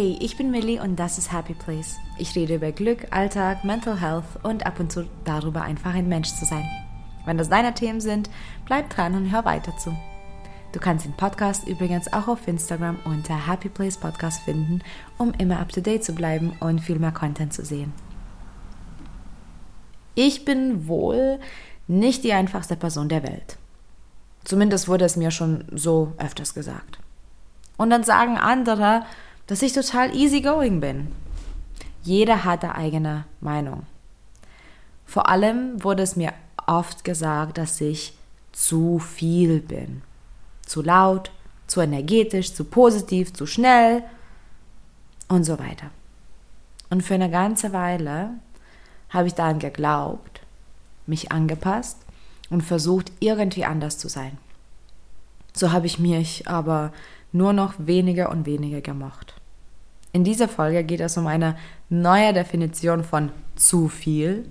Hey, ich bin Millie und das ist Happy Place. Ich rede über Glück, Alltag, Mental Health und ab und zu darüber, einfach ein Mensch zu sein. Wenn das deine Themen sind, bleib dran und hör weiter zu. Du kannst den Podcast übrigens auch auf Instagram unter Happy Place Podcast finden, um immer up to date zu bleiben und viel mehr Content zu sehen. Ich bin wohl nicht die einfachste Person der Welt. Zumindest wurde es mir schon so öfters gesagt. Und dann sagen andere, dass ich total easygoing bin. Jeder hat eine eigene Meinung. Vor allem wurde es mir oft gesagt, dass ich zu viel bin. Zu laut, zu energetisch, zu positiv, zu schnell und so weiter. Und für eine ganze Weile habe ich daran geglaubt, mich angepasst und versucht, irgendwie anders zu sein. So habe ich mich aber nur noch weniger und weniger gemocht. In dieser Folge geht es um eine neue Definition von zu viel,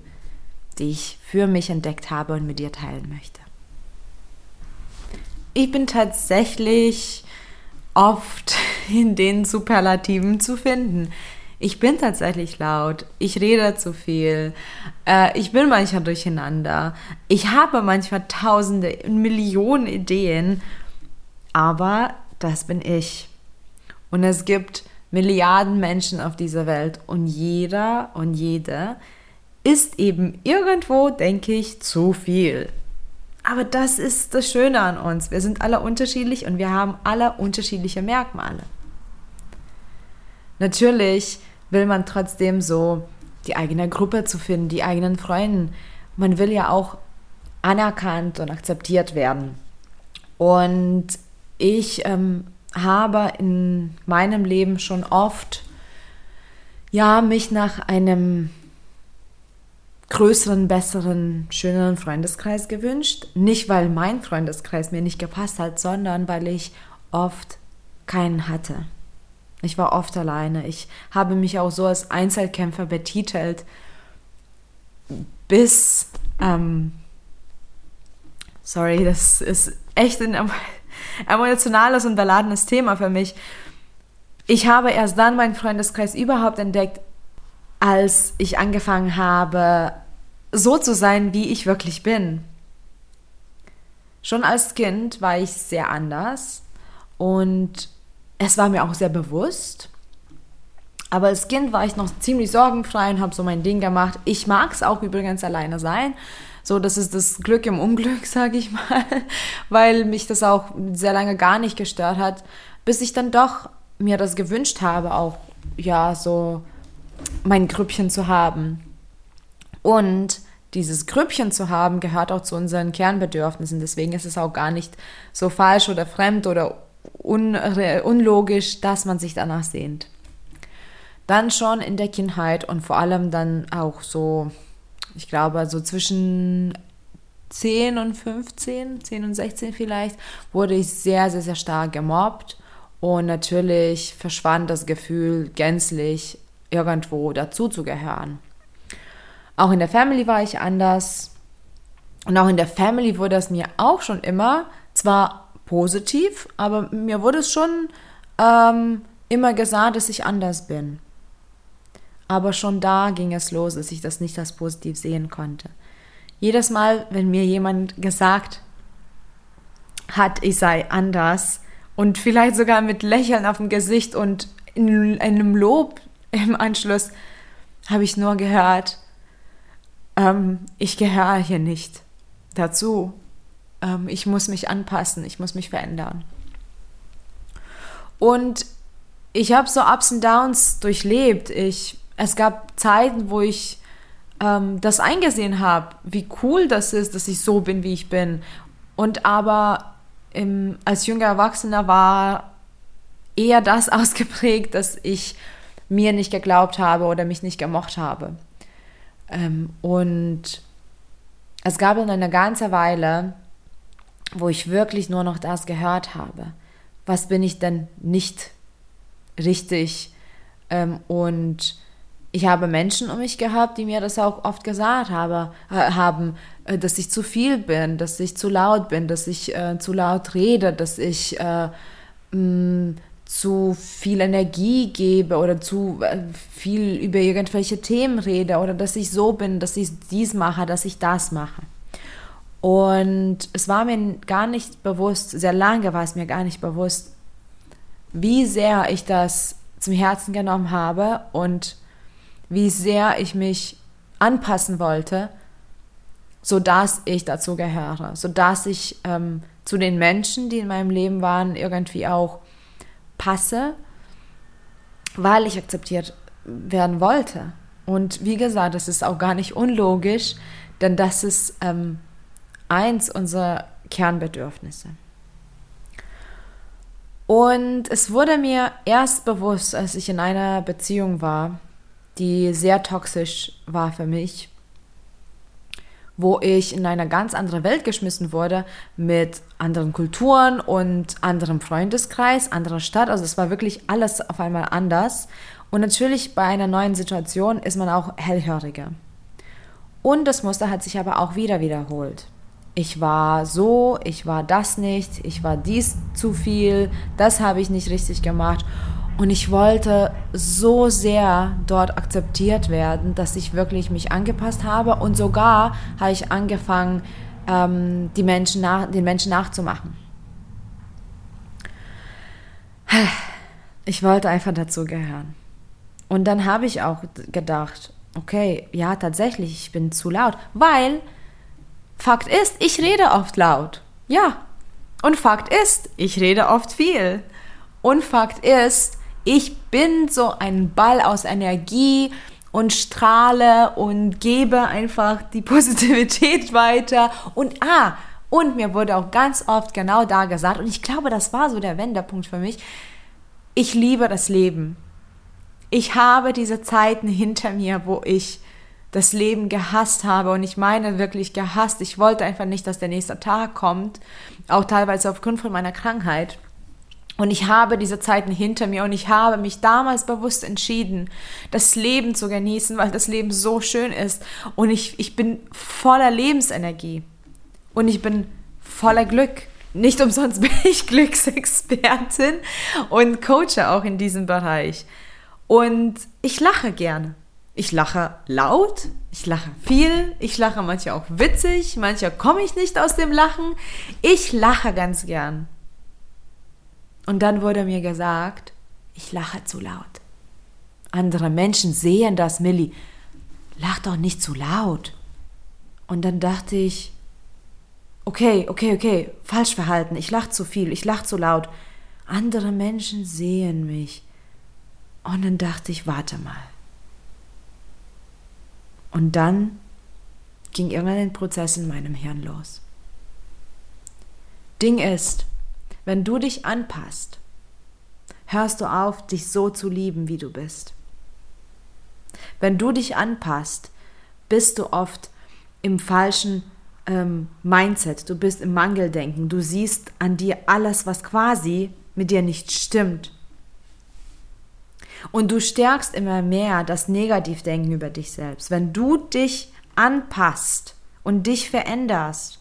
die ich für mich entdeckt habe und mit dir teilen möchte. Ich bin tatsächlich oft in den Superlativen zu finden. Ich bin tatsächlich laut, ich rede zu viel, äh, ich bin manchmal durcheinander, ich habe manchmal tausende, Millionen Ideen, aber das bin ich. Und es gibt Milliarden Menschen auf dieser Welt und jeder und jede ist eben irgendwo, denke ich, zu viel. Aber das ist das Schöne an uns. Wir sind alle unterschiedlich und wir haben alle unterschiedliche Merkmale. Natürlich will man trotzdem so die eigene Gruppe zu finden, die eigenen Freunde. Man will ja auch anerkannt und akzeptiert werden. Und ich ähm, habe in meinem Leben schon oft ja mich nach einem größeren, besseren, schöneren Freundeskreis gewünscht. Nicht, weil mein Freundeskreis mir nicht gepasst hat, sondern weil ich oft keinen hatte. Ich war oft alleine. Ich habe mich auch so als Einzelkämpfer betitelt, bis, ähm, sorry, das ist echt ein emotionales und beladenes Thema für mich. Ich habe erst dann meinen Freundeskreis überhaupt entdeckt, als ich angefangen habe, so zu sein, wie ich wirklich bin. Schon als Kind war ich sehr anders und es war mir auch sehr bewusst. Aber als Kind war ich noch ziemlich sorgenfrei und habe so mein Ding gemacht. Ich mag es auch übrigens alleine sein. So, das ist das Glück im Unglück, sage ich mal, weil mich das auch sehr lange gar nicht gestört hat, bis ich dann doch mir das gewünscht habe, auch ja so mein Grüppchen zu haben. Und dieses Grüppchen zu haben, gehört auch zu unseren Kernbedürfnissen. Deswegen ist es auch gar nicht so falsch oder fremd oder un unlogisch, dass man sich danach sehnt. Dann schon in der Kindheit und vor allem dann auch so, ich glaube, so zwischen 10 und 15, 10 und 16 vielleicht, wurde ich sehr, sehr, sehr stark gemobbt. Und natürlich verschwand das Gefühl gänzlich, irgendwo dazuzugehören. Auch in der Family war ich anders. Und auch in der Family wurde es mir auch schon immer, zwar positiv, aber mir wurde es schon ähm, immer gesagt, dass ich anders bin. Aber schon da ging es los, dass ich das nicht als positiv sehen konnte. Jedes Mal, wenn mir jemand gesagt hat, ich sei anders und vielleicht sogar mit Lächeln auf dem Gesicht und in einem Lob im Anschluss, habe ich nur gehört, ähm, ich gehöre hier nicht dazu ähm, ich muss mich anpassen, ich muss mich verändern. Und ich habe so Ups und Downs durchlebt. Ich, es gab Zeiten, wo ich ähm, das eingesehen habe, wie cool das ist, dass ich so bin, wie ich bin. Und aber im, als junger Erwachsener war eher das ausgeprägt, dass ich mir nicht geglaubt habe oder mich nicht gemocht habe. Ähm, und es gab dann eine ganze Weile, wo ich wirklich nur noch das gehört habe. Was bin ich denn nicht richtig? Ähm, und ich habe Menschen um mich gehabt, die mir das auch oft gesagt habe, äh, haben, äh, dass ich zu viel bin, dass ich zu laut bin, dass ich äh, zu laut rede, dass ich äh, mh, mm, zu viel Energie gebe oder zu äh, viel über irgendwelche Themen rede oder dass ich so bin, dass ich dies mache, dass ich das mache. Und es war mir gar nicht bewusst, sehr lange war es mir gar nicht bewusst, wie sehr ich das zum Herzen genommen habe und wie sehr ich mich anpassen wollte, sodass ich dazu gehöre, sodass ich ähm, zu den Menschen, die in meinem Leben waren, irgendwie auch passe, weil ich akzeptiert werden wollte. Und wie gesagt, es ist auch gar nicht unlogisch, denn das ist ähm, eins unserer Kernbedürfnisse. Und es wurde mir erst bewusst, als ich in einer Beziehung war, die sehr toxisch war für mich, wo ich in eine ganz andere Welt geschmissen wurde mit anderen Kulturen und anderem Freundeskreis, anderer Stadt. Also es war wirklich alles auf einmal anders. Und natürlich bei einer neuen Situation ist man auch hellhöriger. Und das Muster hat sich aber auch wieder wiederholt. Ich war so, ich war das nicht, ich war dies zu viel, das habe ich nicht richtig gemacht. Und ich wollte so sehr dort akzeptiert werden, dass ich wirklich mich angepasst habe und sogar habe ich angefangen, ähm, die Menschen nach, den Menschen nachzumachen. Ich wollte einfach dazugehören. Und dann habe ich auch gedacht, okay, ja, tatsächlich, ich bin zu laut, weil Fakt ist, ich rede oft laut. Ja. Und Fakt ist, ich rede oft viel. Und Fakt ist, ich bin so ein Ball aus Energie und strahle und gebe einfach die Positivität weiter. Und ah, und mir wurde auch ganz oft genau da gesagt, und ich glaube, das war so der Wendepunkt für mich, ich liebe das Leben. Ich habe diese Zeiten hinter mir, wo ich das Leben gehasst habe und ich meine wirklich gehasst. Ich wollte einfach nicht, dass der nächste Tag kommt, auch teilweise aufgrund von meiner Krankheit. Und ich habe diese Zeiten hinter mir und ich habe mich damals bewusst entschieden, das Leben zu genießen, weil das Leben so schön ist. Und ich, ich bin voller Lebensenergie. Und ich bin voller Glück. Nicht umsonst bin ich Glücksexpertin und coache auch in diesem Bereich. Und ich lache gerne. Ich lache laut, ich lache viel, ich lache manchmal auch witzig, manchmal komme ich nicht aus dem Lachen. Ich lache ganz gern. Und dann wurde mir gesagt, ich lache zu laut. Andere Menschen sehen das, Millie. Lach doch nicht zu laut. Und dann dachte ich, okay, okay, okay, falsch verhalten, ich lache zu viel, ich lache zu laut. Andere Menschen sehen mich. Und dann dachte ich, warte mal. Und dann ging irgendein Prozess in meinem Hirn los. Ding ist, wenn du dich anpasst, hörst du auf, dich so zu lieben, wie du bist. Wenn du dich anpasst, bist du oft im falschen ähm, Mindset, du bist im Mangeldenken, du siehst an dir alles, was quasi mit dir nicht stimmt. Und du stärkst immer mehr das Negativdenken über dich selbst. Wenn du dich anpasst und dich veränderst,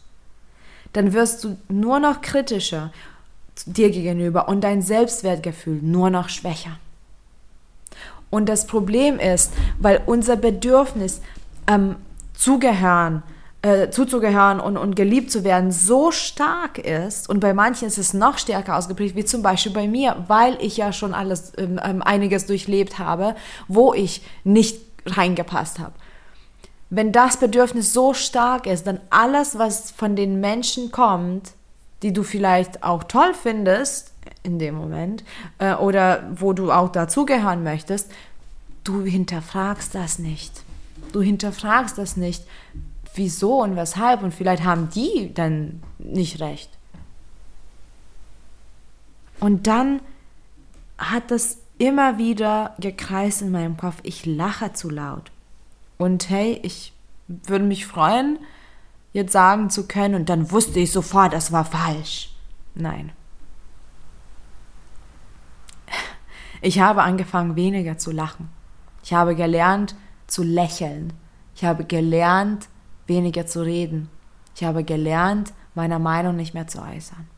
dann wirst du nur noch kritischer dir gegenüber und dein Selbstwertgefühl nur noch schwächer. Und das Problem ist, weil unser Bedürfnis ähm, zugehören, äh, zuzugehören und, und geliebt zu werden so stark ist und bei manchen ist es noch stärker ausgeprägt, wie zum Beispiel bei mir, weil ich ja schon alles ähm, ähm, einiges durchlebt habe, wo ich nicht reingepasst habe. Wenn das Bedürfnis so stark ist, dann alles, was von den Menschen kommt, die du vielleicht auch toll findest in dem Moment äh, oder wo du auch dazugehören möchtest, du hinterfragst das nicht. Du hinterfragst das nicht wieso und weshalb und vielleicht haben die dann nicht recht. Und dann hat das immer wieder gekreist in meinem Kopf, ich lache zu laut. Und hey, ich würde mich freuen, jetzt sagen zu können, und dann wusste ich sofort, das war falsch. Nein. Ich habe angefangen, weniger zu lachen. Ich habe gelernt, zu lächeln. Ich habe gelernt, weniger zu reden. Ich habe gelernt, meiner Meinung nicht mehr zu äußern.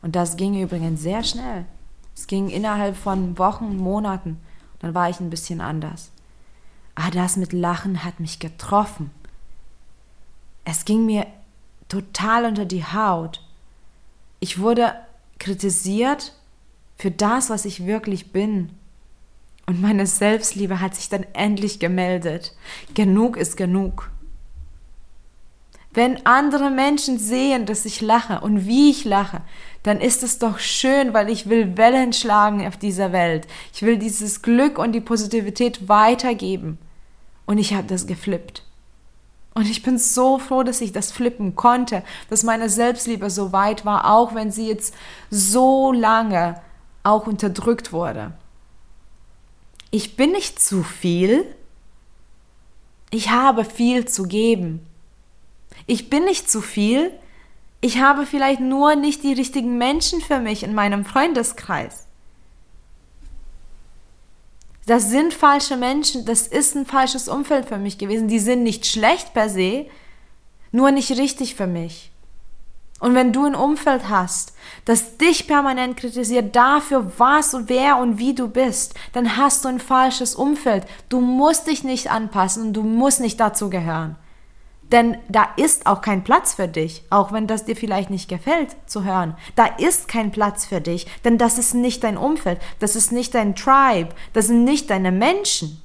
Und das ging übrigens sehr schnell. Es ging innerhalb von Wochen, Monaten. Dann war ich ein bisschen anders. Ah, das mit Lachen hat mich getroffen. Es ging mir total unter die Haut. Ich wurde kritisiert für das, was ich wirklich bin. Und meine Selbstliebe hat sich dann endlich gemeldet. Genug ist genug. Wenn andere Menschen sehen, dass ich lache und wie ich lache, dann ist es doch schön, weil ich will Wellen schlagen auf dieser Welt. Ich will dieses Glück und die Positivität weitergeben. Und ich habe das geflippt. Und ich bin so froh, dass ich das flippen konnte, dass meine Selbstliebe so weit war, auch wenn sie jetzt so lange auch unterdrückt wurde. Ich bin nicht zu viel. Ich habe viel zu geben. Ich bin nicht zu viel. Ich habe vielleicht nur nicht die richtigen Menschen für mich in meinem Freundeskreis. Das sind falsche Menschen, das ist ein falsches Umfeld für mich gewesen. Die sind nicht schlecht per se, nur nicht richtig für mich. Und wenn du ein Umfeld hast, das dich permanent kritisiert dafür, was und wer und wie du bist, dann hast du ein falsches Umfeld. Du musst dich nicht anpassen und du musst nicht dazu gehören. Denn da ist auch kein Platz für dich, auch wenn das dir vielleicht nicht gefällt zu hören. Da ist kein Platz für dich, denn das ist nicht dein Umfeld, das ist nicht dein Tribe, das sind nicht deine Menschen.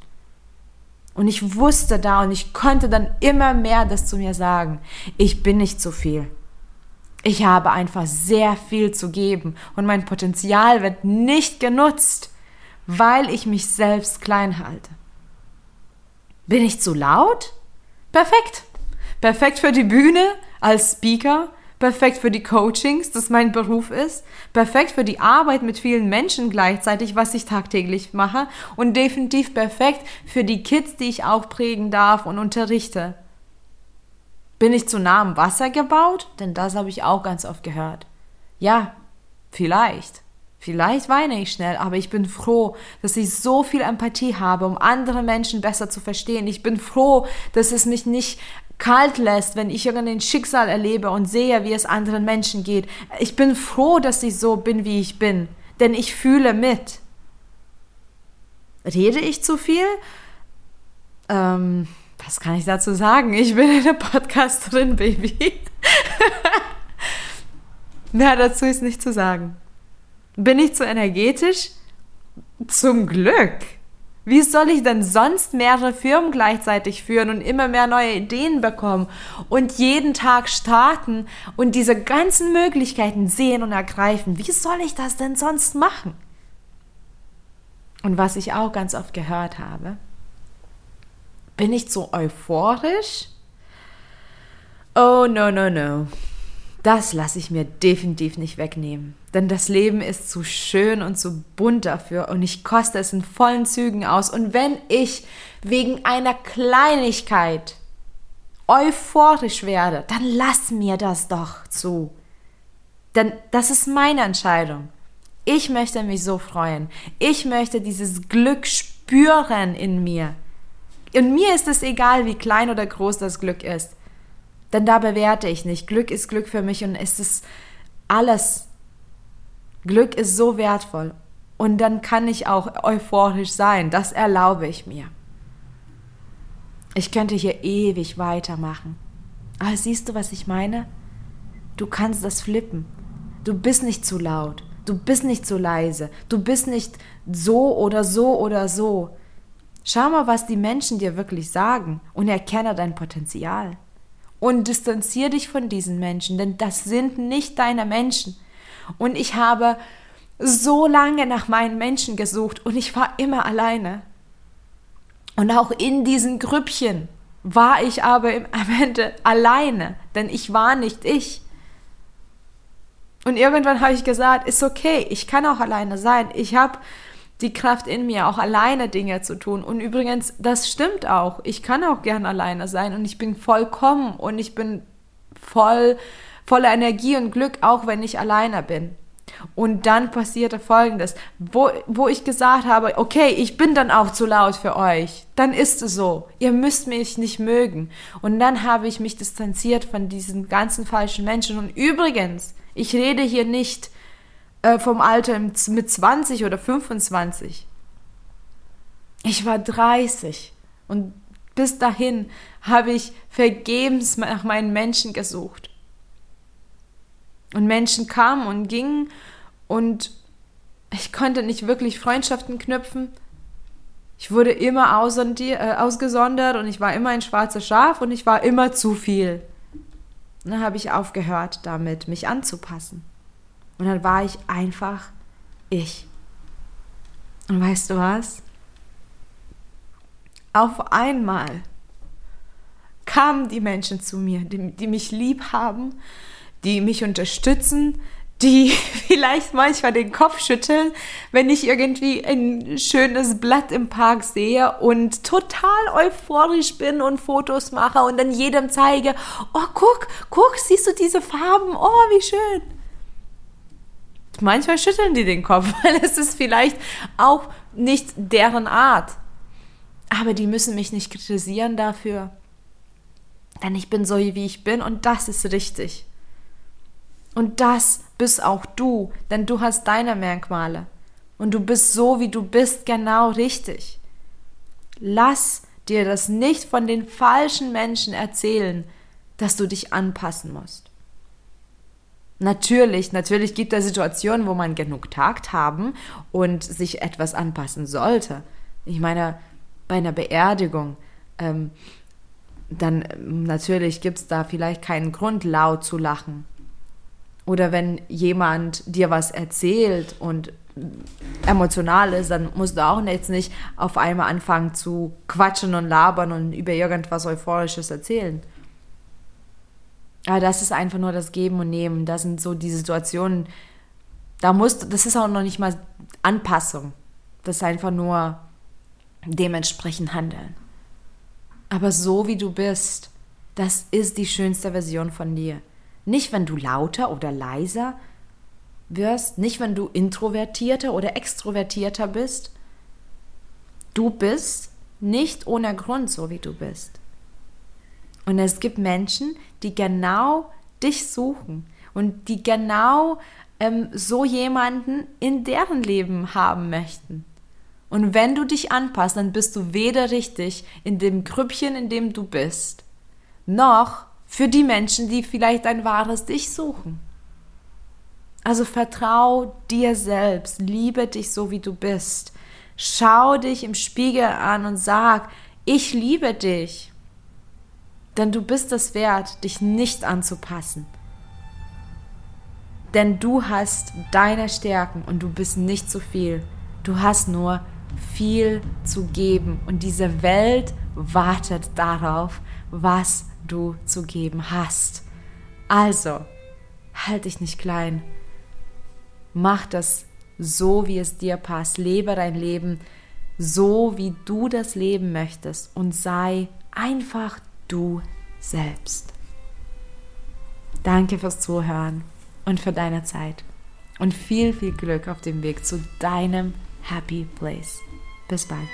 Und ich wusste da und ich konnte dann immer mehr das zu mir sagen. Ich bin nicht zu viel. Ich habe einfach sehr viel zu geben und mein Potenzial wird nicht genutzt, weil ich mich selbst klein halte. Bin ich zu laut? Perfekt. Perfekt für die Bühne als Speaker, perfekt für die Coachings, das mein Beruf ist, perfekt für die Arbeit mit vielen Menschen gleichzeitig, was ich tagtäglich mache und definitiv perfekt für die Kids, die ich auch prägen darf und unterrichte. Bin ich zu nah am Wasser gebaut? Denn das habe ich auch ganz oft gehört. Ja, vielleicht. Vielleicht weine ich schnell, aber ich bin froh, dass ich so viel Empathie habe, um andere Menschen besser zu verstehen. Ich bin froh, dass es mich nicht kalt lässt, wenn ich irgendein Schicksal erlebe und sehe, wie es anderen Menschen geht. Ich bin froh, dass ich so bin, wie ich bin, denn ich fühle mit. Rede ich zu viel? Ähm, was kann ich dazu sagen? Ich bin eine Podcasterin, Baby. Mehr dazu ist nicht zu sagen. Bin ich zu energetisch? Zum Glück. Wie soll ich denn sonst mehrere Firmen gleichzeitig führen und immer mehr neue Ideen bekommen und jeden Tag starten und diese ganzen Möglichkeiten sehen und ergreifen? Wie soll ich das denn sonst machen? Und was ich auch ganz oft gehört habe, bin ich zu euphorisch? Oh, no, no, no. Das lasse ich mir definitiv nicht wegnehmen. Denn das Leben ist zu schön und zu bunt dafür und ich koste es in vollen Zügen aus. Und wenn ich wegen einer Kleinigkeit euphorisch werde, dann lass mir das doch zu. Denn das ist meine Entscheidung. Ich möchte mich so freuen. Ich möchte dieses Glück spüren in mir. Und mir ist es egal, wie klein oder groß das Glück ist. Denn da bewerte ich nicht. Glück ist Glück für mich und es ist alles. Glück ist so wertvoll. Und dann kann ich auch euphorisch sein. Das erlaube ich mir. Ich könnte hier ewig weitermachen. Aber siehst du, was ich meine? Du kannst das flippen. Du bist nicht zu laut. Du bist nicht zu leise. Du bist nicht so oder so oder so. Schau mal, was die Menschen dir wirklich sagen und erkenne dein Potenzial und distanziere dich von diesen Menschen, denn das sind nicht deine Menschen. Und ich habe so lange nach meinen Menschen gesucht und ich war immer alleine. Und auch in diesen Grüppchen war ich aber am Ende alleine, denn ich war nicht ich. Und irgendwann habe ich gesagt, ist okay, ich kann auch alleine sein. Ich habe die Kraft in mir, auch alleine Dinge zu tun. Und übrigens, das stimmt auch. Ich kann auch gern alleine sein und ich bin vollkommen und ich bin voll voller Energie und Glück, auch wenn ich alleine bin. Und dann passierte Folgendes, wo, wo ich gesagt habe, okay, ich bin dann auch zu laut für euch. Dann ist es so. Ihr müsst mich nicht mögen. Und dann habe ich mich distanziert von diesen ganzen falschen Menschen. Und übrigens, ich rede hier nicht äh, vom Alter mit 20 oder 25. Ich war 30 und bis dahin habe ich vergebens nach meinen Menschen gesucht. Und Menschen kamen und gingen und ich konnte nicht wirklich Freundschaften knüpfen. Ich wurde immer äh, ausgesondert und ich war immer ein schwarzes Schaf und ich war immer zu viel. Und dann habe ich aufgehört damit, mich anzupassen. Und dann war ich einfach ich. Und weißt du was? Auf einmal kamen die Menschen zu mir, die, die mich lieb haben, die mich unterstützen, die vielleicht manchmal den Kopf schütteln, wenn ich irgendwie ein schönes Blatt im Park sehe und total euphorisch bin und Fotos mache und dann jedem zeige, oh guck, guck, siehst du diese Farben, oh wie schön. Manchmal schütteln die den Kopf, weil es ist vielleicht auch nicht deren Art. Aber die müssen mich nicht kritisieren dafür. Denn ich bin so, wie ich bin und das ist richtig. Und das bist auch du, denn du hast deine Merkmale. Und du bist so, wie du bist, genau richtig. Lass dir das nicht von den falschen Menschen erzählen, dass du dich anpassen musst. Natürlich, natürlich gibt es Situationen, wo man genug Takt haben und sich etwas anpassen sollte. Ich meine, bei einer Beerdigung, ähm, dann natürlich gibt es da vielleicht keinen Grund, laut zu lachen oder wenn jemand dir was erzählt und emotional ist, dann musst du auch jetzt nicht auf einmal anfangen zu quatschen und labern und über irgendwas Euphorisches erzählen. Aber das ist einfach nur das Geben und Nehmen. Das sind so die Situationen, da musst das ist auch noch nicht mal Anpassung. Das ist einfach nur dementsprechend handeln. Aber so wie du bist, das ist die schönste Version von dir. Nicht, wenn du lauter oder leiser wirst, nicht, wenn du introvertierter oder extrovertierter bist. Du bist nicht ohne Grund so, wie du bist. Und es gibt Menschen, die genau dich suchen und die genau ähm, so jemanden in deren Leben haben möchten. Und wenn du dich anpasst, dann bist du weder richtig in dem Grüppchen, in dem du bist, noch für die Menschen, die vielleicht ein wahres Dich suchen. Also vertrau dir selbst, liebe dich so, wie du bist. Schau dich im Spiegel an und sag, ich liebe dich. Denn du bist es wert, dich nicht anzupassen. Denn du hast deine Stärken und du bist nicht zu viel. Du hast nur viel zu geben. Und diese Welt wartet darauf, was du zu geben hast. Also, halt dich nicht klein. Mach das so, wie es dir passt. Lebe dein Leben so, wie du das leben möchtest und sei einfach du selbst. Danke fürs Zuhören und für deine Zeit und viel, viel Glück auf dem Weg zu deinem Happy Place. Bis bald.